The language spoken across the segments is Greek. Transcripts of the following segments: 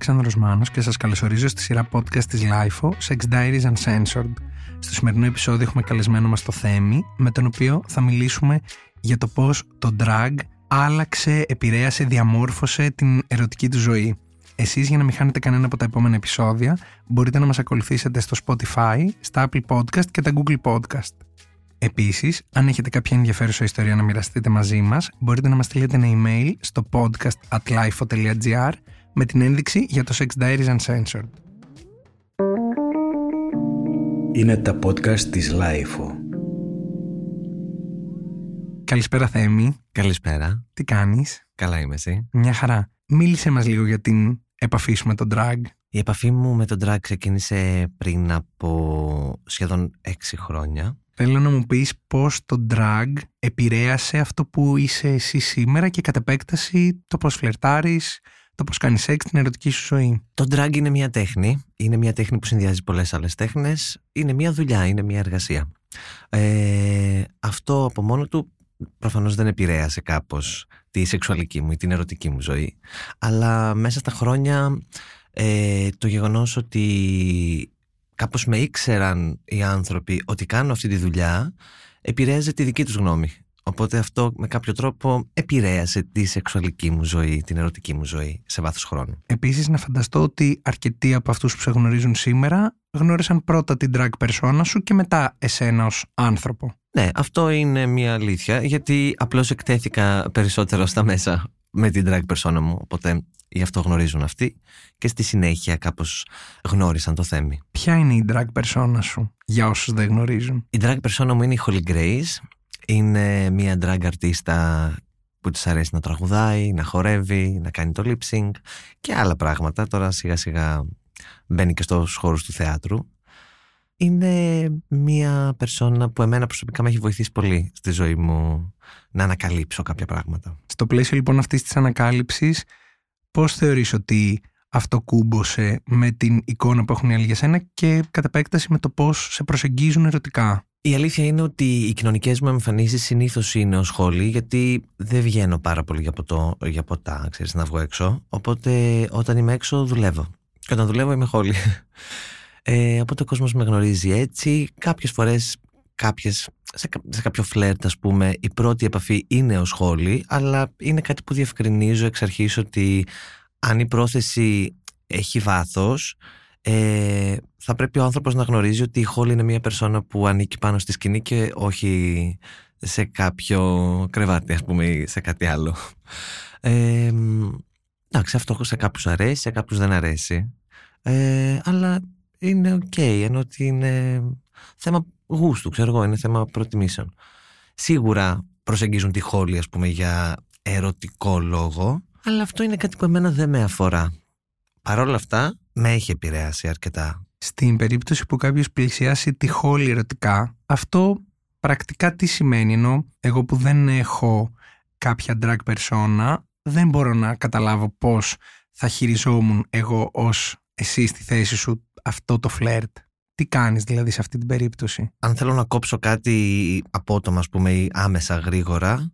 Αλέξανδρος Μάνος και σας καλωσορίζω στη σειρά podcast της LIFO Sex Diaries Uncensored. Στο σημερινό επεισόδιο έχουμε καλεσμένο μας το Θέμη, με τον οποίο θα μιλήσουμε για το πώς το drag άλλαξε, επηρέασε, διαμόρφωσε την ερωτική του ζωή. Εσείς για να μην χάνετε κανένα από τα επόμενα επεισόδια μπορείτε να μας ακολουθήσετε στο Spotify, στα Apple Podcast και τα Google Podcast. Επίσης, αν έχετε κάποια ενδιαφέρουσα ιστορία να μοιραστείτε μαζί μας, μπορείτε να μας στείλετε ένα email στο podcast at lifeo.gr με την ένδειξη για το Sex Diaries Uncensored. Είναι τα podcast της Lifeo. Καλησπέρα Θέμη. Καλησπέρα. Τι κάνεις; Καλά είμαι εσύ. Μια χαρά. Μίλησε μας λίγο για την επαφή σου με τον drag. Η επαφή μου με τον drag ξεκίνησε πριν από σχεδόν έξι χρόνια. Θέλω να μου πεις πώς το drag επηρέασε αυτό που είσαι εσύ σήμερα και κατ' επέκταση το πώς φλερτάρεις, το πώς κάνεις σεξ, την ερωτική σου ζωή. Το drag είναι μια τέχνη. Είναι μια τέχνη που συνδυάζει πολλές άλλες τέχνες. Είναι μια δουλειά, είναι μια εργασία. Ε, αυτό από μόνο του προφανώς δεν επηρέασε κάπως τη σεξουαλική μου ή την ερωτική μου ζωή. Αλλά μέσα στα χρόνια ε, το γεγονός ότι κάπως με ήξεραν οι άνθρωποι ότι κάνω αυτή τη δουλειά επηρέαζε τη δική τους γνώμη. Οπότε αυτό με κάποιο τρόπο επηρέασε τη σεξουαλική μου ζωή, την ερωτική μου ζωή σε βάθος χρόνου. Επίσης να φανταστώ ότι αρκετοί από αυτούς που σε γνωρίζουν σήμερα γνώρισαν πρώτα την drag persona σου και μετά εσένα ως άνθρωπο. Ναι, αυτό είναι μια αλήθεια γιατί απλώς εκτέθηκα περισσότερο στα μέσα με την drag persona μου οπότε γι' αυτό γνωρίζουν αυτοί και στη συνέχεια κάπως γνώρισαν το θέμη. Ποια είναι η drag persona σου για όσους δεν γνωρίζουν; Η drag persona μου είναι η Holly Grace είναι μια drag αρτίστα που της αρέσει να τραγουδάει, να χορεύει, να κάνει το lip sync και άλλα πράγματα. Τώρα σιγά σιγά μπαίνει και στους χώρους του θεάτρου. Είναι μια περσόνα που εμένα προσωπικά με έχει βοηθήσει πολύ στη ζωή μου να ανακαλύψω κάποια πράγματα. Στο πλαίσιο λοιπόν αυτής της ανακάλυψης, πώς θεωρείς ότι αυτό κούμπωσε με την εικόνα που έχουν οι άλλοι για σένα και κατά επέκταση με το πώς σε προσεγγίζουν ερωτικά; Η αλήθεια είναι ότι οι κοινωνικές μου εμφανίσεις συνήθως είναι ως σχόλη, γιατί δεν βγαίνω πάρα πολύ για, ποτό, για ποτά, ξέρεις, να βγω έξω. Οπότε όταν είμαι έξω, δουλεύω. Και όταν δουλεύω, είμαι χόλη. Ε, οπότε ο κόσμος με γνωρίζει έτσι. Κάποιες φορές, κάποιες, σε, σε κάποιο φλερτ, ας πούμε, η πρώτη επαφή είναι ως σχόλη, αλλά είναι κάτι που διευκρινίζω εξ αρχής ότι αν η πρόθεση έχει βάθος ε, θα πρέπει ο άνθρωπος να γνωρίζει ότι η Χόλι είναι μια περσόνα που ανήκει πάνω στη σκηνή και όχι σε κάποιο κρεβάτι ας πούμε ή σε κάτι άλλο. Ε, εντάξει αυτό σε κάποιους αρέσει, σε κάποιους δεν αρέσει. Ε, αλλά είναι okay, εννοώ ότι είναι θέμα γούστου, ξέρω εγώ, είναι θέμα προτιμήσεων. Σίγουρα προσεγγίζουν τη Χόλι ας πούμε για ερωτικό λόγο, αλλά αυτό είναι κάτι που εμένα δεν με αφορά. Παρ' όλα αυτά, με έχει επηρεάσει αρκετά. Στην περίπτωση που κάποιος πλησιάσει τη χόλη ερωτικά, αυτό πρακτικά τι σημαίνει, ενώ εγώ που δεν έχω κάποια drag persona, δεν μπορώ να καταλάβω πώς θα χειριζόμουν εγώ ως εσύ στη θέση σου αυτό το φλερτ. Τι κάνεις δηλαδή σε αυτή την περίπτωση; Αν θέλω να κόψω κάτι απότομα, ας πούμε, ή άμεσα γρήγορα,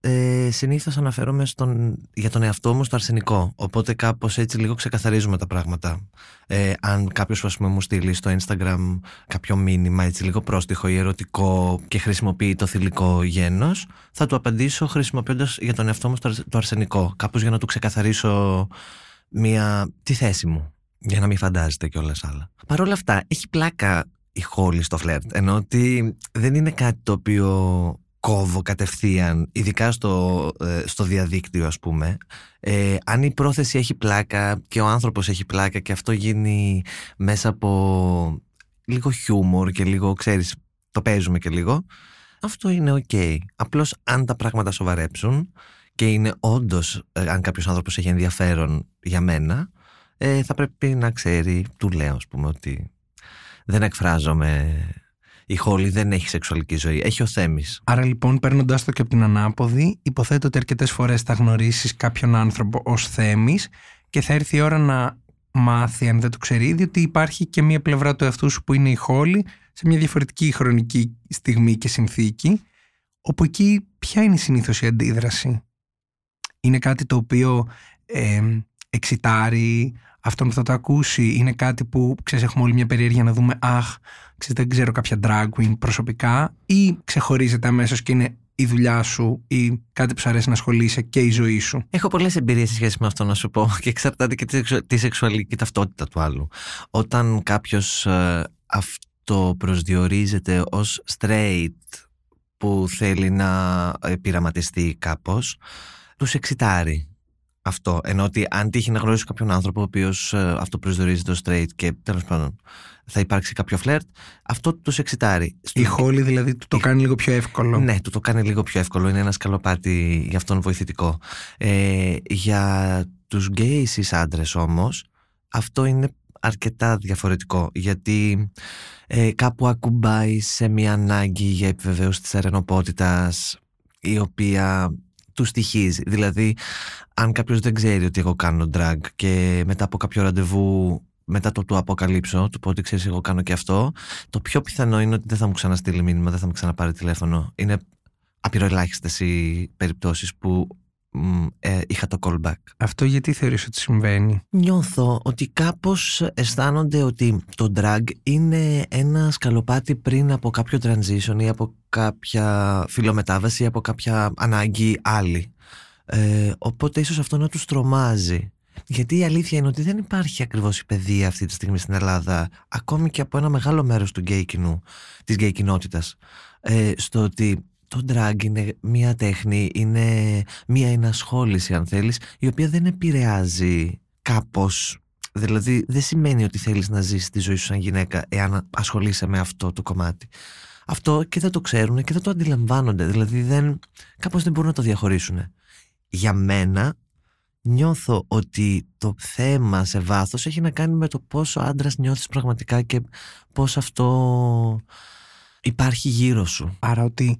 ε, συνήθως αναφέρομαι στον, για τον εαυτό μου στο αρσενικό οπότε κάπως έτσι λίγο ξεκαθαρίζουμε τα πράγματα ε, αν κάποιος ας πούμε, μου στείλει στο Instagram κάποιο μήνυμα έτσι λίγο πρόστιχο ή ερωτικό και χρησιμοποιεί το θηλυκό γένος θα του απαντήσω χρησιμοποιώντας για τον εαυτό μου το αρσενικό κάπως για να του ξεκαθαρίσω μια, τη θέση μου για να μην φαντάζεται κιόλας άλλα. Παρ' όλα αυτά, έχει πλάκα η χόλη στο φλερτ. Ενώ ότι δεν είναι κάτι το οποίο κόβω κατευθείαν, ειδικά στο, ε, στο διαδίκτυο ας πούμε, ε, αν η πρόθεση έχει πλάκα και ο άνθρωπος έχει πλάκα και αυτό γίνει μέσα από λίγο χιούμορ και λίγο, ξέρεις, το παίζουμε και λίγο, αυτό είναι οκ. Okay. Απλώς αν τα πράγματα σοβαρέψουν και είναι όντως, ε, αν κάποιος άνθρωπος έχει ενδιαφέρον για μένα, ε, θα πρέπει να ξέρει, του λέω ας πούμε ότι δεν εκφράζομαι η Holly δεν έχει σεξουαλική ζωή. Έχει ο Θέμης. Άρα λοιπόν, παίρνοντάς το και από την ανάποδη, υποθέτω ότι αρκετές φορές θα γνωρίσεις κάποιον άνθρωπο ως Θέμης και θα έρθει η ώρα να μάθει, αν δεν το ξέρει ήδη, ότι υπάρχει και μία πλευρά του εαυτού σου που είναι η Χόλη σε μια διαφορετική χρονική στιγμή και συνθήκη. Όπου εκεί ποια είναι συνήθως η αντίδραση; Είναι κάτι το οποίο ε, εξητάρει, αυτόν που θα το ακούσει είναι κάτι που ξέρεις έχουμε όλη μια περιέργεια να δούμε αχ, ξέρεις, δεν ξέρω κάποια drag queen προσωπικά ή ξεχωρίζεται αμέσως και είναι η δουλειά σου ή κάτι που σου αρέσει να ασχολείσαι και η ζωή σου. Έχω πολλές εμπειρίες σε σχέση με αυτό να σου πω και εξαρτάται και τη σεξουαλική ταυτότητα του άλλου. Όταν κάποιος ε, αυτό προσδιορίζεται ως straight που θέλει να πειραματιστεί κάπως, τους εξητάρει αυτό. Ενώ ότι αν τύχει να γνωρίσει κάποιον άνθρωπο ο οποίος ε, αυτό προσδιορίζεται ως straight και τέλος πάντων θα υπάρξει κάποιο φλερτ, αυτό τους εξητάρει. Η Χόλη δηλαδή του το κάνει λίγο πιο εύκολο. Ναι, του το κάνει λίγο πιο εύκολο. Είναι ένα σκαλοπάτι για αυτόν βοηθητικό. Ε, για τους γκέι άντρες όμως, αυτό είναι αρκετά διαφορετικό γιατί ε, κάπου ακουμπάει σε μια ανάγκη για επιβεβαίωση της αρενοπότητας η οποία του στοιχίζει. Δηλαδή, αν κάποιος δεν ξέρει ότι εγώ κάνω drag και μετά από κάποιο ραντεβού μετά το του αποκαλύψω, του πω ότι ξέρεις, εγώ κάνω και αυτό, το πιο πιθανό είναι ότι δεν θα μου ξαναστείλει μήνυμα, δεν θα μου ξαναπάρει τηλέφωνο. Είναι απειροελάχιστες οι περιπτώσεις που ε, είχα το callback. Αυτό γιατί θεωρείς ότι συμβαίνει; Νιώθω ότι κάπως αισθάνονται ότι το drag είναι ένα σκαλοπάτι πριν από κάποιο transition ή από κάποια φιλομετάβαση ή από κάποια ανάγκη άλλη. Ε, οπότε ίσως αυτό να τους τρομάζει. Γιατί η αλήθεια είναι ότι δεν υπάρχει ακριβώς η παιδεία αυτή τη στιγμή στην Ελλάδα ακόμη και από ένα μεγάλο μέρος του γκέι κοινού, της γκέι κοινότητας ε, στο ότι το drag είναι μία τέχνη, είναι μία ενασχόληση αν θέλεις η οποία δεν επηρεάζει κάπως Δηλαδή δεν σημαίνει ότι θέλεις να ζήσεις τη ζωή σου σαν γυναίκα εάν ασχολείσαι με αυτό το κομμάτι. Αυτό και δεν το ξέρουν και δεν το αντιλαμβάνονται. Δηλαδή δεν, κάπως δεν μπορούν να το διαχωρίσουν. Για μένα νιώθω ότι το θέμα σε βάθος έχει να κάνει με το πόσο άντρας νιώθεις πραγματικά και πώς αυτό υπάρχει γύρω σου. Άρα ότι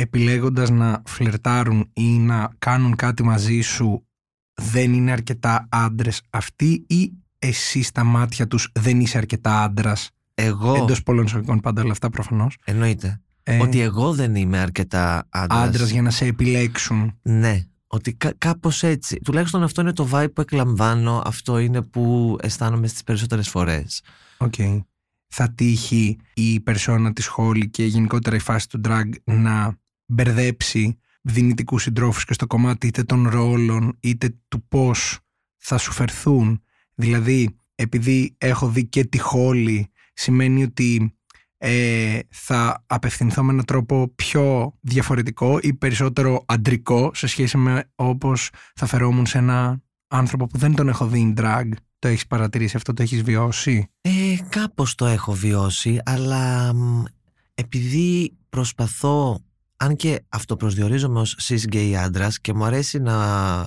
επιλέγοντας να φλερτάρουν ή να κάνουν κάτι μαζί σου δεν είναι αρκετά άντρες αυτοί ή εσύ στα μάτια τους δεν είσαι αρκετά άντρας; Εγώ... εντός πολλών εισαγωγικών πάντα όλα αυτά προφανώς. Εννοείται. Ε, ότι εγώ δεν είμαι αρκετά άντρας. άντρας για να σε επιλέξουν. Ναι. Ότι κά- κάπως έτσι. Τουλάχιστον αυτό είναι το vibe που εκλαμβάνω αυτό είναι που αισθάνομαι στις περισσότερες φορές. ΟΚ. Okay. θα τύχει η περσόνα της Holly και γενικότερα η φάση του drag να μπερδέψει δυνητικούς συντρόφους και στο κομμάτι είτε των ρόλων είτε του πώς θα σου φερθούν. Δηλαδή, επειδή έχω δει και τη Holly, σημαίνει ότι ε, θα απευθυνθώ με έναν τρόπο πιο διαφορετικό ή περισσότερο αντρικό σε σχέση με όπως θα φερόμουν σε ένα άνθρωπο που δεν τον έχω δει in drag. Το έχεις παρατηρήσει αυτό, το έχεις βιώσει; Ε, κάπως το έχω βιώσει, αλλά επειδή προσπαθώ αν και αυτοπροσδιορίζομαι ως cis gay άντρας και μου αρέσει να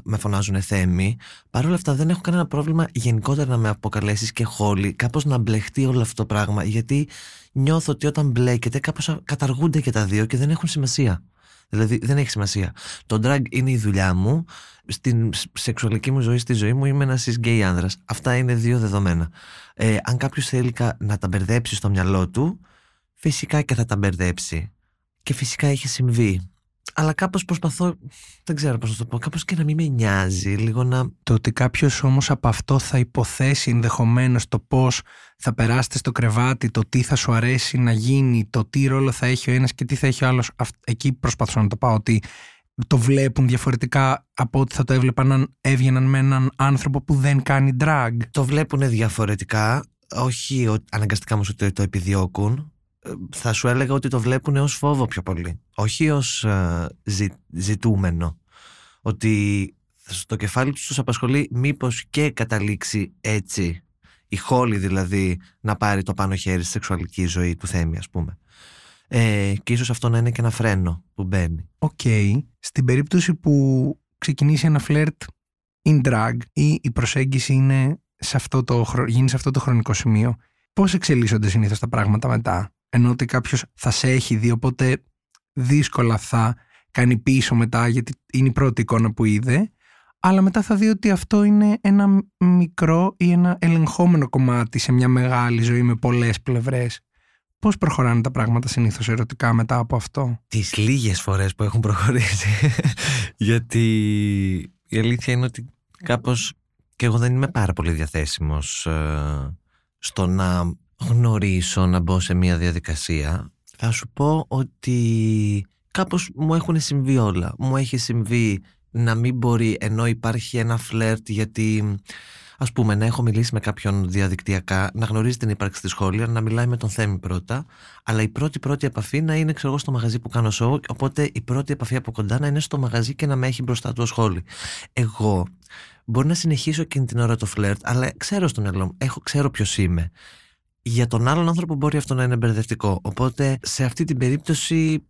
με φωνάζουν θέμη, παρόλα αυτά δεν έχω κανένα πρόβλημα γενικότερα να με αποκαλέσεις και χόλι, κάπως να μπλεχτεί όλο αυτό το πράγμα, γιατί νιώθω ότι όταν μπλέκεται κάπως καταργούνται και τα δύο και δεν έχουν σημασία. Δηλαδή δεν έχει σημασία. Το drag είναι η δουλειά μου. Στην σεξουαλική μου ζωή, στη ζωή μου είμαι ένας cis gay άνδρας. Αυτά είναι δύο δεδομένα. Ε, αν κάποιος θέλει να τα μπερδέψει στο μυαλό του, φυσικά και θα τα μπερδέψει και φυσικά είχε συμβεί. Αλλά κάπως προσπαθώ, δεν ξέρω πώς να το πω, κάπως και να μην με νοιάζει. Λίγο να. Το ότι κάποιος όμως από αυτό θα υποθέσει ενδεχομένως το πώς θα περάσετε στο κρεβάτι, το τι θα σου αρέσει να γίνει, το τι ρόλο θα έχει ο ένας και τι θα έχει ο άλλος. Εκεί προσπαθώ να το πάω. Ότι το βλέπουν διαφορετικά από ότι θα το έβλεπαν αν έβγαιναν με έναν άνθρωπο που δεν κάνει drag. Το βλέπουν διαφορετικά. Όχι αναγκαστικά όμως ότι το επιδιώκουν θα σου έλεγα ότι το βλέπουν ως φόβο πιο πολύ. Όχι ως ε, ζητούμενο. Ότι στο κεφάλι τους τους απασχολεί μήπως και καταλήξει έτσι η χόλη δηλαδή να πάρει το πάνω χέρι στη σεξουαλική ζωή του Θέμη ας πούμε. Ε, και ίσως αυτό να είναι και ένα φρένο που μπαίνει. ΟΚ. Στην περίπτωση που ξεκινήσει ένα φλερτ in drag ή η προσέγγιση είναι σε αυτό το, γίνει σε αυτό το χρονικό σημείο, πώς εξελίσσονται συνήθως τα πράγματα μετά; Ενώ ότι κάποιος θα σε έχει δει, οπότε δύσκολα θα κάνει πίσω μετά, γιατί είναι η πρώτη εικόνα που είδε. Αλλά μετά θα δει ότι αυτό είναι ένα μικρό ή ένα ελεγχόμενο κομμάτι σε μια μεγάλη ζωή με πολλές πλευρές. Πώς προχωράνε τα πράγματα συνήθως ερωτικά μετά από αυτό; Τις λίγες φορές που έχουν προχωρήσει. γιατί η αλήθεια είναι ότι κάπως και εγώ δεν είμαι πάρα πολύ διαθέσιμος ε, στο να γνωρίσω, να μπω σε μια διαδικασία. Θα σου πω ότι κάπως μου έχουν συμβεί όλα. Μου έχει συμβεί να μην μπορεί ενώ υπάρχει ένα φλερτ γιατί ας πούμε να έχω μιλήσει με κάποιον διαδικτυακά να γνωρίζει την ύπαρξη στη σχόλια να μιλάει με τον Θέμη πρώτα αλλά η πρώτη πρώτη επαφή να είναι ξέρω εγώ στο μαγαζί που κάνω show οπότε η πρώτη επαφή από κοντά να είναι στο μαγαζί και να με έχει μπροστά του σχόλι εγώ μπορεί να συνεχίσω εκείνη την ώρα το φλερτ αλλά ξέρω στο μυαλό μου έχω, ξέρω ποιος είμαι για τον άλλον άνθρωπο μπορεί αυτό να είναι μπερδευτικό. Οπότε σε αυτή την περίπτωση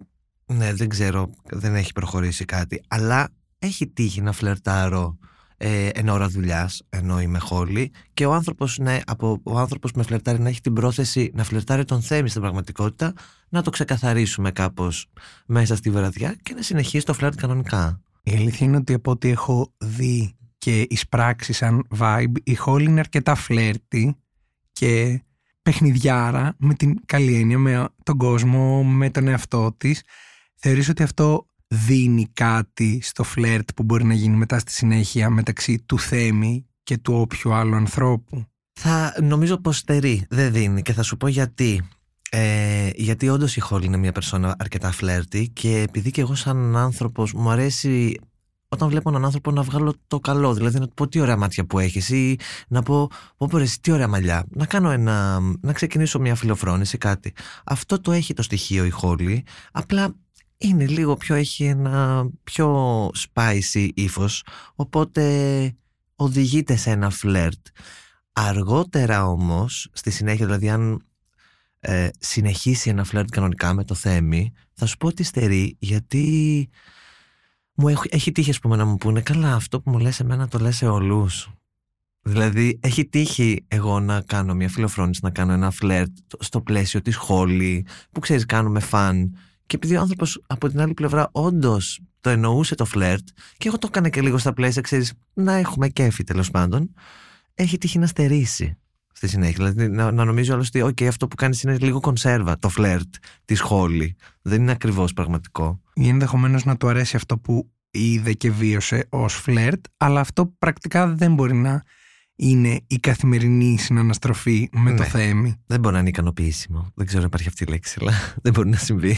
ναι δεν ξέρω δεν έχει προχωρήσει κάτι. Αλλά έχει τύχει να φλερτάρω ε, εν ώρα δουλειάς, ενώ είμαι χόλη, και ο άνθρωπος ναι, από, ο άνθρωπος που με φλερτάρει να έχει την πρόθεση να φλερτάρει τον Θέμη στην πραγματικότητα, να το ξεκαθαρίσουμε κάπως μέσα στη βραδιά και να συνεχίσει το φλερτ κανονικά. Η αλήθεια είναι ότι από ό,τι έχω δει και εισπράξει σαν vibe, η Χόλη είναι αρκετά φλερτη και παιχνιδιάρα με την καλή έννοια, με τον κόσμο, με τον εαυτό της. Θεωρείς ότι αυτό δίνει κάτι στο φλερτ που μπορεί να γίνει μετά στη συνέχεια μεταξύ του Θέμη και του όποιου άλλου ανθρώπου; Θα νομίζω πως στερεί, δεν δίνει και θα σου πω γιατί. Ε, γιατί όντως η Χόλη είναι μια περσόνα αρκετά φλερτη και επειδή και εγώ σαν άνθρωπος μου αρέσει όταν βλέπω έναν άνθρωπο να βγάλω το καλό. Δηλαδή να του πω τι ωραία μάτια που έχεις ή να πω πω πω τι ωραία μαλλιά. Να κάνω ένα, να ξεκινήσω μια φιλοφρόνηση κάτι. Αυτό το έχει το στοιχείο η Χόλη. Απλά είναι λίγο πιο, έχει ένα πιο spicy ύφος, οπότε οδηγείται σε ένα φλερτ. Αργότερα όμως, στη συνέχεια, δηλαδή αν ε, συνεχίσει ένα φλερτ κανονικά με το Θέμη, θα σου πω ότι στερεί γιατί μου έχει, έχει τύχει ας πούμε να μου πούνε καλά αυτό που μου λες εμένα το λες σε όλους. Δηλαδή έχει τύχει εγώ να κάνω μια φιλοφρόνηση, να κάνω ένα φλερτ στο πλαίσιο της χόλη που ξέρεις κάνουμε φαν και επειδή ο άνθρωπος από την άλλη πλευρά όντως το εννοούσε το φλερτ, και εγώ το έκανα και λίγο στα πλαίσια, ξέρεις, να έχουμε κέφι τέλος πάντων, έχει τύχει να στερήσει στη συνέχεια. Δηλαδή να, να νομίζω όλο ότι okay, αυτό που κάνεις είναι λίγο κονσέρβα, το φλερτ τη σχόλη. Δεν είναι ακριβώς πραγματικό. Ή ενδεχομένως να του αρέσει αυτό που είδε και βίωσε ως φλερτ, αλλά αυτό πρακτικά δεν μπορεί να είναι η καθημερινή συναναστροφή με το ναι. θέμη. Δεν μπορεί να είναι ικανοποιήσιμο. Δεν ξέρω αν υπάρχει αυτή η λέξη, αλλά δεν μπορεί να συμβεί.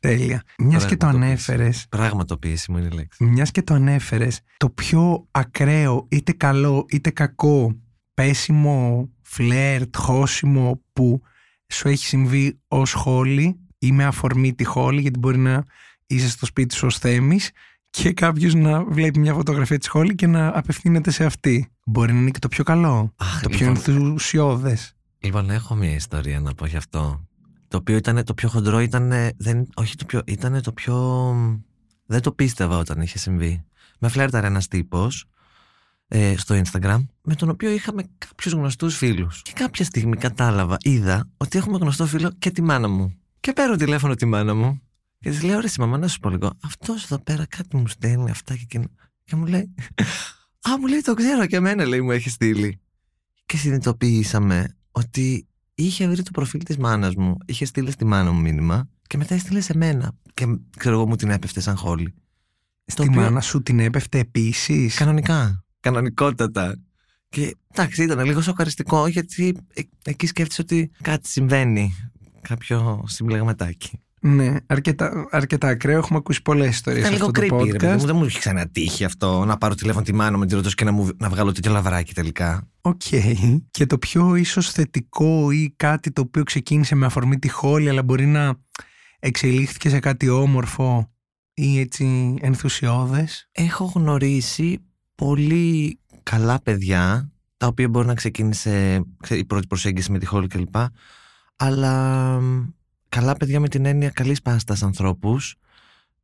Τέλεια. Μιας και το ανέφερε. Πραγματοποιήσιμο είναι η λέξη. Μιας και το ανέφερες, το πιο ακραίο, είτε καλό είτε κακό, πέσιμο, φλερτ, χώσιμο που σου έχει συμβεί ως χόλη ή με αφορμή τη χόλη, γιατί μπορεί να είσαι στο σπίτι σου ως θέμης και κάποιος να βλέπει μια φωτογραφία της σχόλη και να απευθύνεται σε αυτή. Μπορεί να είναι και το πιο καλό. το πιο λοιπόν, ενθουσιώδες. Λοιπόν, έχω μια ιστορία να πω γι' αυτό. Το οποίο ήταν το πιο χοντρό, ήταν. Δεν, όχι το πιο. Ήταν το πιο. Δεν το πίστευα όταν είχε συμβεί. Με φλέρταρε ένας τύπος ε, στο Instagram, με τον οποίο είχαμε κάποιους γνωστούς φίλους. Και κάποια στιγμή κατάλαβα, είδα ότι έχουμε γνωστό φίλο και τη μάνα μου. Και παίρνω τηλέφωνο τη μάνα μου και της λέω: Ρε, μαμά, να σου πω λίγο. Αυτός εδώ πέρα κάτι μου στέλνει αυτά και εκείνο. Και μου λέει: Α, μου λέει: Το ξέρω και εμένα, λέει, μου έχει στείλει. Και συνειδητοποιήσαμε ότι είχε βρει το προφίλ της μάνας μου, είχε στείλει στη μάνα μου μήνυμα και μετά έστειλε σε μένα. Και ξέρω εγώ μου την έπεφτε σαν χόλη. Στη οποίο... μάνα σου την έπεφτε επίσης; Κανονικά. Κανονικότατα. Και εντάξει, ήταν λίγο σοκαριστικό γιατί ε, εκεί σκέφτεσαι ότι κάτι συμβαίνει. Κάποιο συμπλεγματάκι. Ναι, αρκετά, αρκετά ακραίο. Έχουμε ακούσει πολλές ιστορίες. Ήταν λίγο creepy, ρε, μου, δεν μου έχει ξανατύχει αυτό να πάρω τηλέφωνο τη μάνα με τη ρωτώ και να, μου, να βγάλω τέτοιο λαβράκι τελικά. ΟΚ. Okay. Και το πιο ίσως θετικό ή κάτι το οποίο ξεκίνησε με αφορμή τη Holly, αλλά μπορεί να εξελίχθηκε σε κάτι όμορφο ή έτσι ενθουσιώδες; Έχω γνωρίσει πολύ καλά παιδιά, τα οποία μπορεί να ξεκίνησε η πρώτη προσέγγιση με τη Holly κλπ. Αλλά καλά παιδιά με την έννοια καλής πάστας ανθρώπους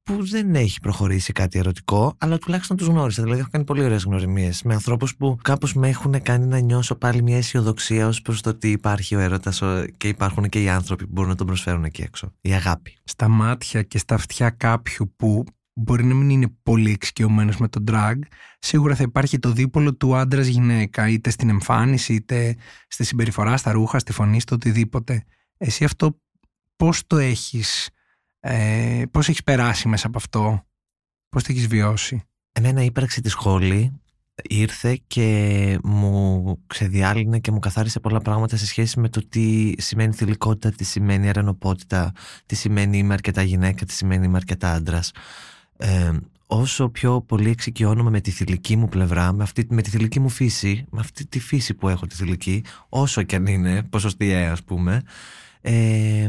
που δεν έχει προχωρήσει κάτι ερωτικό, αλλά τουλάχιστον τους γνώρισα. Δηλαδή, έχω κάνει πολύ ωραίες γνωριμίες με ανθρώπους που κάπως με έχουν κάνει να νιώσω πάλι μια αισιοδοξία ως προς το ότι υπάρχει ο έρωτας και υπάρχουν και οι άνθρωποι που μπορούν να τον προσφέρουν εκεί έξω. Η αγάπη. Στα μάτια και στα αυτιά κάποιου που μπορεί να μην είναι πολύ εξοικειωμένος με τον drag, σίγουρα θα υπάρχει το δίπολο του άντρα-γυναίκα, είτε στην εμφάνιση, είτε στη συμπεριφορά, στα ρούχα, στη φωνή, στο οτιδήποτε. Εσύ αυτό πώς το έχεις, ε, πώς έχεις περάσει μέσα από αυτό, πώς το έχεις βιώσει; Εμένα η ύπαρξη της σχόλη ήρθε και μου ξεδιάλυνε και μου καθάρισε πολλά πράγματα σε σχέση με το τι σημαίνει θηλυκότητα, τι σημαίνει αρενοπότητα, τι σημαίνει είμαι αρκετά γυναίκα, τι σημαίνει είμαι αρκετά άντρας. Ε, όσο πιο πολύ εξοικειώνομαι με τη θηλυκή μου πλευρά, με, αυτή, με τη θηλυκή μου φύση, με αυτή τη φύση που έχω τη θηλυκή, όσο και αν είναι ποσοστιαία ας πούμε, ε,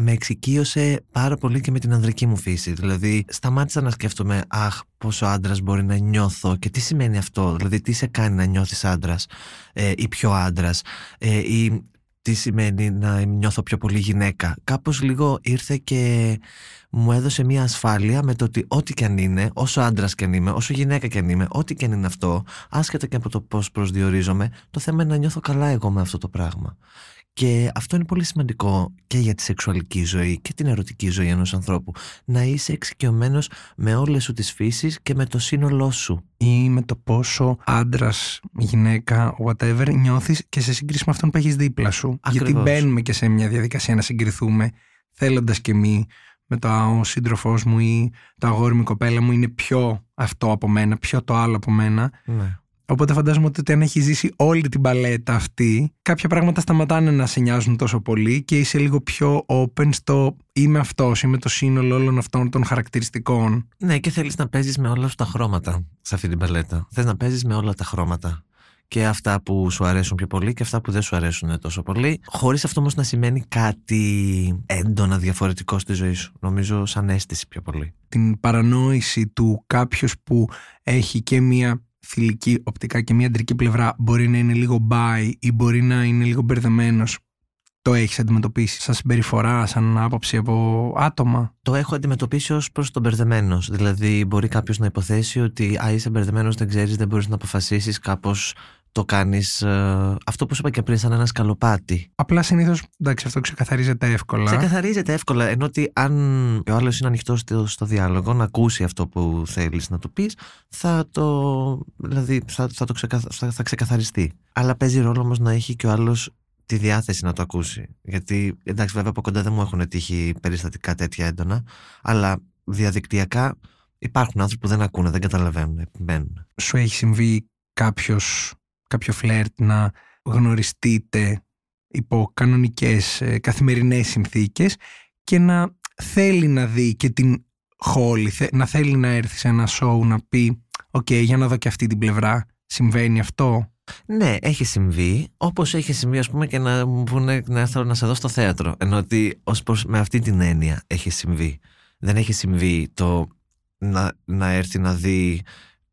με εξοικείωσε πάρα πολύ και με την ανδρική μου φύση. Δηλαδή, σταμάτησα να σκέφτομαι, Αχ, πόσο άντρας μπορεί να νιώθω και τι σημαίνει αυτό. Δηλαδή, τι σε κάνει να νιώθεις άντρας ε, ή πιο άντρας, ε, ή τι σημαίνει να νιώθω πιο πολύ γυναίκα. Κάπως λίγο ήρθε και μου έδωσε μια ασφάλεια με το ότι ό,τι και αν είναι, όσο άντρας και αν είμαι, όσο γυναίκα και αν είμαι, ό,τι και αν είναι αυτό, άσχετα και από το πώς προσδιορίζομαι, το θέμα είναι να νιώθω καλά εγώ με αυτό το πράγμα. Και αυτό είναι πολύ σημαντικό και για τη σεξουαλική ζωή και την ερωτική ζωή ενός ανθρώπου. Να είσαι εξοικειωμένος με όλες σου τις φύσεις και με το σύνολό σου. Ή με το πόσο άντρας, γυναίκα, whatever, νιώθεις και σε σύγκριση με αυτόν που έχεις δίπλα σου. Ακριβώς. Γιατί μπαίνουμε και σε μια διαδικασία να συγκριθούμε, θέλοντας και μη με το ο σύντροφός μου ή το αγόρι μου, η κοπέλα μου είναι πιο αυτό από μένα, πιο το άλλο από μένα. Ναι. Οπότε φαντάζομαι ότι αν έχει ζήσει όλη την παλέτα αυτή, κάποια πράγματα σταματάνε να σε νοιάζουν τόσο πολύ και είσαι λίγο πιο open στο είμαι αυτός, είμαι το σύνολο όλων αυτών των χαρακτηριστικών. Ναι, και θέλεις να παίζεις με όλα σου τα χρώματα σε αυτή την παλέτα. Θες να παίζεις με όλα τα χρώματα. Και αυτά που σου αρέσουν πιο πολύ και αυτά που δεν σου αρέσουν τόσο πολύ. Χωρίς αυτό όμως να σημαίνει κάτι έντονα διαφορετικό στη ζωή σου. Νομίζω σαν αίσθηση πιο πολύ. Την παρανόηση του κάποιος που έχει και μία θηλυκή οπτικά και μία αντρική πλευρά μπορεί να είναι λίγο by ή μπορεί να είναι λίγο μπερδεμένος. Το έχεις αντιμετωπίσει σαν συμπεριφορά, σαν άποψη από άτομα; Το έχω αντιμετωπίσει ως προς τον μπερδεμένος. Δηλαδή, μπορεί κάποιος να υποθέσει ότι α, είσαι μπερδεμένος, δεν ξέρεις, δεν μπορείς να αποφασίσεις, κάπως το κάνεις. αυτό που σου είπα και πριν, σαν ένα σκαλοπάτι. Απλά συνήθως, εντάξει, αυτό ξεκαθαρίζεται εύκολα. Ξεκαθαρίζεται εύκολα. Ενώ ότι αν ο άλλος είναι ανοιχτό στο, στο διάλογο, να ακούσει αυτό που θέλεις να του πεις, θα το. Δηλαδή, θα, θα, το ξεκα, θα, θα ξεκαθαριστεί. Αλλά παίζει ρόλο όμως να έχει και ο άλλος τη διάθεση να το ακούσει. Γιατί, εντάξει, βέβαια από κοντά δεν μου έχουν τύχει περιστατικά τέτοια έντονα, αλλά διαδικτυακά υπάρχουν άνθρωποι που δεν ακούνε, δεν καταλαβαίνουν, επιμένουν. Σου έχει συμβεί κάποιος, κάποιο φλερτ να γνωριστείτε υπό κανονικές ε, καθημερινές συνθήκες και να θέλει να δει και την Holly, θε- να θέλει να έρθει σε ένα σοου να πει «OK, για να δω και αυτή την πλευρά, συμβαίνει αυτό». Ναι, έχει συμβεί. Όπως έχει συμβεί, ας πούμε, και να μου πούνε να έρθω να σε δω στο θέατρο. Ενώ ότι ως προς, με αυτή την έννοια έχει συμβεί. Δεν έχει συμβεί το να, να έρθει να δει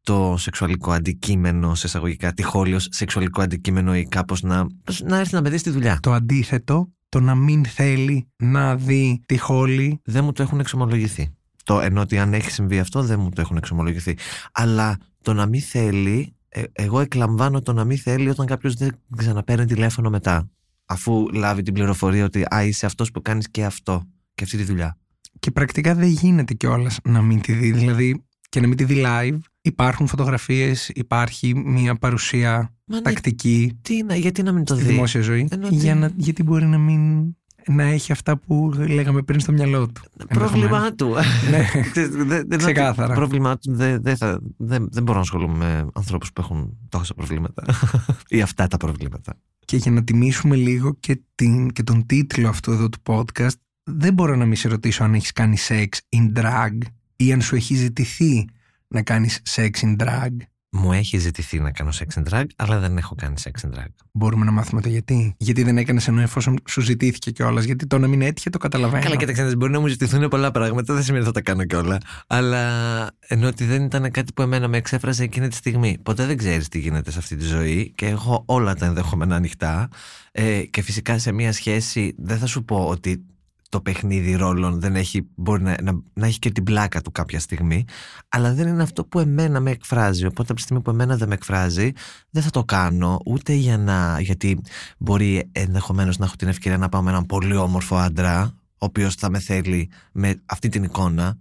το σεξουαλικό αντικείμενο, σε εισαγωγικά, τη χόλη ως σεξουαλικό αντικείμενο ή κάπως να, να έρθει να με δει στη δουλειά. Το αντίθετο, το να μην θέλει να δει τη χόλη Δεν μου το έχουν εξομολογηθεί. Το, ενώ ότι αν έχει συμβεί αυτό δεν μου το έχουν εξομολογηθεί. Αλλά το να μην θέλει, ε, εγώ εκλαμβάνω το να μην θέλει όταν κάποιος δεν ξαναπαίρνει τηλέφωνο μετά. Αφού λάβει την πληροφορία ότι α, είσαι αυτός που κάνεις και αυτό και αυτή τη δουλειά. και πρακτικά δεν γίνεται κιόλας να μην τη δει. Δηλαδή και να μην τη δει live. Υπάρχουν φωτογραφίες, υπάρχει μια παρουσία Μα ναι, τακτική τι να, γιατί να μην το στη δει; δημόσια ζωή; Ενώ ότι- Για να, γιατί μπορεί να μην να έχει αυτά που λέγαμε πριν στο μυαλό του. Πρόβλημά του. Ναι. Ξέρεις, δεν- δεν- Ξεκάθαρα. Πρόβλημά του. Δεν, δεν, θα, δεν, δεν μπορώ να ασχολούμαι με ανθρώπους που έχουν τόσα προβλήματα. ή αυτά τα προβλήματα. Και για να τιμήσουμε λίγο και, την, και τον τίτλο αυτού εδώ του podcast, δεν μπορώ να μη σε ρωτήσω αν έχεις κάνει σεξ in drag ή αν σου έχει ζητηθεί να κάνεις σεξ in drag. Μου έχει ζητηθεί να κάνω sex and drag, αλλά δεν έχω κάνει sex and drag. Μπορούμε να μάθουμε το γιατί. Γιατί δεν έκανες ενώ εφόσον σου ζητήθηκε κιόλας. Γιατί το να μην έτυχε το καταλαβαίνω. Καλά, κοίταξε, μπορεί να μου ζητηθούν πολλά πράγματα, δεν σημαίνει ότι θα τα κάνω κιόλα. Αλλά ενώ ότι δεν ήταν κάτι που εμένα με εξέφρασε εκείνη τη στιγμή. Ποτέ δεν ξέρεις τι γίνεται σε αυτή τη ζωή και έχω όλα τα ενδεχόμενα ανοιχτά. Ε, και φυσικά σε μια σχέση δεν θα σου πω ότι το παιχνίδι ρόλων δεν έχει, μπορεί να, να, να έχει και την πλάκα του κάποια στιγμή, αλλά δεν είναι αυτό που εμένα με εκφράζει. Οπότε από τη στιγμή που εμένα δεν με εκφράζει, δεν θα το κάνω ούτε για να, γιατί μπορεί ενδεχομένως να έχω την ευκαιρία να πάω με έναν πολύ όμορφο άντρα, ο οποίος θα με θέλει με αυτή την εικόνα.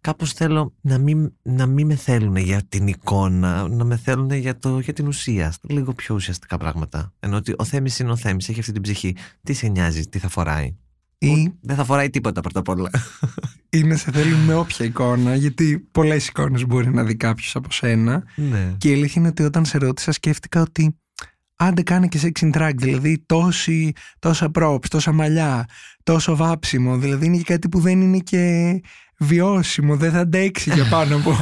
Κάπως θέλω να μην, να μην με θέλουν για την εικόνα, να με θέλουν για, το, για την ουσία, λίγο πιο ουσιαστικά πράγματα. Ενώ ότι ο Θέμης είναι ο Θέμης, έχει αυτή την ψυχή. Τι σε νοιάζει, τι θα φοράει; Ή Δεν θα φοράει τίποτα πρώτα απ' όλα. ή να σε θέλουν με όποια εικόνα, γιατί πολλές εικόνες μπορεί να δει κάποιος από σένα. Ναι. Και η αλήθεια είναι ότι όταν σε ρώτησα, σκέφτηκα ότι άντε κάνε και sex in drag, δηλαδή τόση, τόσα props, τόσα μαλλιά, τόσο βάψιμο, δηλαδή είναι και κάτι που δεν είναι και βιώσιμο, δεν θα αντέξει για πάνω από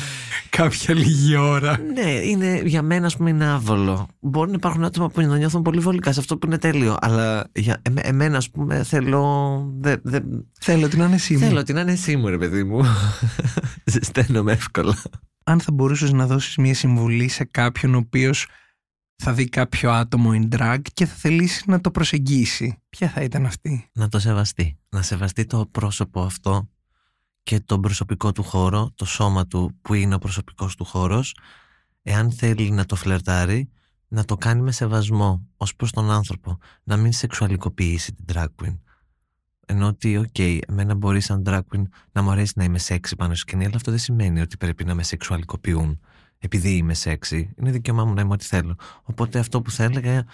κάποια λίγη ώρα. Ναι, είναι, για μένα, ας πούμε, είναι άβολο. Μπορεί να υπάρχουν άτομα που να νιώθουν πολύ βολικά σε αυτό που είναι τέλειο. Αλλά για εμέ- εμένα, ας πούμε, θέλω. Δε, δε, Θέλω την άνεσή μου. θέλω την άνεσή μου, ρε παιδί μου. Ζεσταίνομαι εύκολα. Αν θα μπορούσες να δώσεις μια συμβουλή σε κάποιον ο οποίος θα δει κάποιο άτομο in drag και θα θελήσει να το προσεγγίσει, ποια θα ήταν αυτή; Να το σεβαστεί. Να σεβαστεί το πρόσωπο αυτό και τον προσωπικό του χώρο, το σώμα του που είναι ο προσωπικός του χώρος. Εάν θέλει να το φλερτάρει, να το κάνει με σεβασμό ως προς τον άνθρωπο. Να μην σεξουαλικοποιήσει την drag queen. Ενώ ότι, οκ, εμένα μπορεί σαν drag queen να μου αρέσει να είμαι σεξι πάνω στη σκηνή, αλλά αυτό δεν σημαίνει ότι πρέπει να με σεξουαλικοποιούν επειδή είμαι σεξι. Είναι δικαίωμά μου να είμαι ό,τι θέλω. Οπότε αυτό που θα έλεγα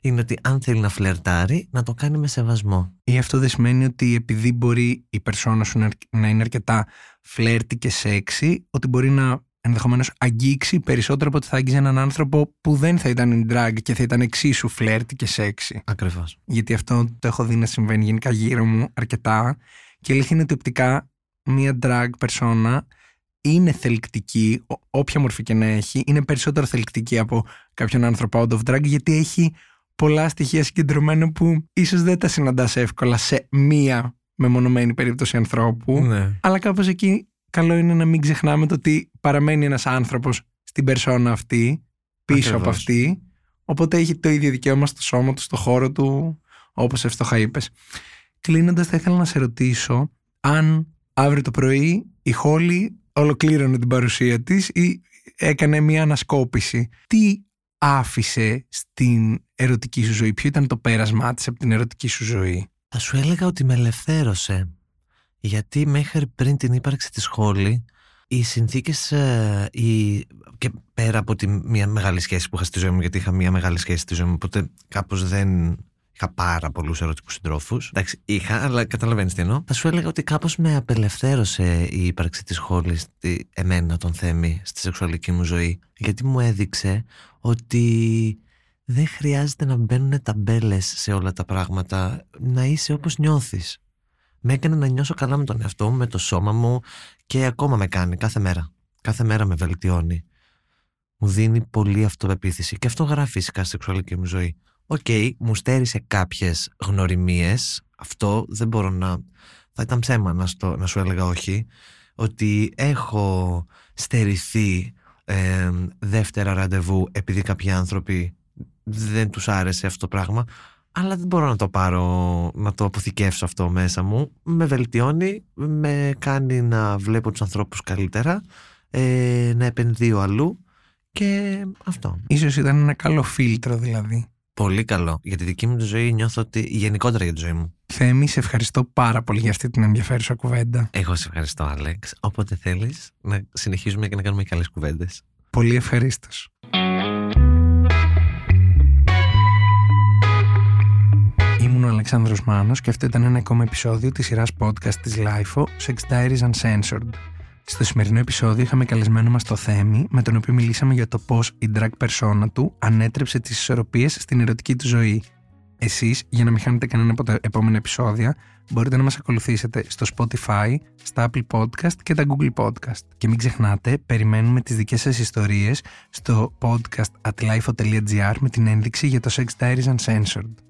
είναι ότι αν θέλει να φλερτάρει, να το κάνει με σεβασμό. Ή αυτό δεν σημαίνει ότι επειδή μπορεί η περσόνα σου να- να είναι αρκετά flirty και σεξι, ότι μπορεί να ενδεχομένως αγγίξει περισσότερο από ότι θα άγγιζε έναν άνθρωπο που δεν θα ήταν in drag και θα ήταν εξίσου flirty και σεξι. Ακριβώς. γιατί αυτό το έχω δει να συμβαίνει γενικά γύρω μου αρκετά και η αλήθεια είναι ότι οπτικά μία drag persona είναι θελκτική, ό- όποια μορφή και να έχει, είναι περισσότερο θελκτική από κάποιον άνθρωπο out of drag γιατί έχει πολλά στοιχεία συγκεντρωμένα που ίσως δεν τα συναντάς εύκολα σε μία μεμονωμένη περίπτωση ανθρώπου Ναι. αλλά κάπως εκεί καλό είναι να μην ξεχνάμε το ότι παραμένει ένας άνθρωπος στην περσόνα αυτή, πίσω από Ακριβώς. αυτή, οπότε έχει το ίδιο δικαίωμα στο σώμα του, στο χώρο του, όπως εύστοχα είπες. Κλείνοντας θα ήθελα να σε ρωτήσω αν αύριο το πρωί η Χόλη ολοκλήρωνε την παρουσία της ή έκανε μια ανασκόπηση. Τι άφησε στην ερωτική σου ζωή, ποιο ήταν το πέρασμά της από την ερωτική σου ζωή; Θα σου έλεγα ότι με ελευθέρωσε. Γιατί μέχρι πριν την ύπαρξη της σχόλη, οι συνθήκες ε, οι... και πέρα από τη μια μεγάλη σχέση που είχα στη ζωή μου, γιατί είχα μια μεγάλη σχέση στη ζωή μου, οπότε κάπως δεν είχα πάρα πολλούς ερωτικούς συντρόφους. Εντάξει, είχα, αλλά καταλαβαίνεις τι εννοώ. Θα σου έλεγα ότι κάπως με απελευθέρωσε η ύπαρξη της σχόλης, τη, εμένα τον Θέμη, στη σεξουαλική μου ζωή. Γιατί μου έδειξε ότι δεν χρειάζεται να μπαίνουν ταμπέλες σε όλα τα πράγματα, να είσαι όπως νιώθεις. Με έκανε να νιώσω καλά με τον εαυτό μου, με το σώμα μου και ακόμα με κάνει κάθε μέρα. Κάθε μέρα με βελτιώνει. Μου δίνει πολύ αυτοπεποίθηση και αυτό γράφει φυσικά στη σεξουαλική μου ζωή. Οκ, μου στέρησε κάποιες γνωριμίες, αυτό δεν μπορώ να... Θα ήταν ψέμα να, στο, να σου έλεγα όχι, ότι έχω στερηθεί ε, δεύτερα ραντεβού επειδή κάποιοι άνθρωποι δεν τους άρεσε αυτό το πράγμα αλλά δεν μπορώ να το πάρω, να το αποθηκεύσω αυτό μέσα μου. Με βελτιώνει, με κάνει να βλέπω τους ανθρώπους καλύτερα, ε, να επενδύω αλλού και αυτό. Ίσως ήταν ένα καλό φίλτρο δηλαδή. Πολύ καλό. Για τη δική μου τη ζωή νιώθω ότι γενικότερα για τη ζωή μου. Θέμη, σε ευχαριστώ πάρα πολύ για αυτή την ενδιαφέρουσα κουβέντα. Εγώ σε ευχαριστώ, Άλεξ. Όποτε θέλεις να συνεχίζουμε και να κάνουμε καλές κουβέντες. Πολύ ευχαρίστως. Ήμουν ο Αλεξάνδρος Μάνος και αυτό ήταν ένα ακόμα επεισόδιο της σειράς podcast της LIFO, Sex Diaries Uncensored. Στο σημερινό επεισόδιο είχαμε καλεσμένο μας το Θέμη, με τον οποίο μιλήσαμε για το πώς η drag persona του ανέτρεψε τις ισορροπίες στην ερωτική του ζωή. Εσείς, για να μην χάνετε κανένα από τα επόμενα επεισόδια, μπορείτε να μας ακολουθήσετε στο Spotify, στα Apple Podcast και τα Google Podcast. Και μην ξεχνάτε, περιμένουμε τις δικές σας ιστορίες στο podcast at lifeo.gr με την ένδειξη για το Sex Diaries Uncensored.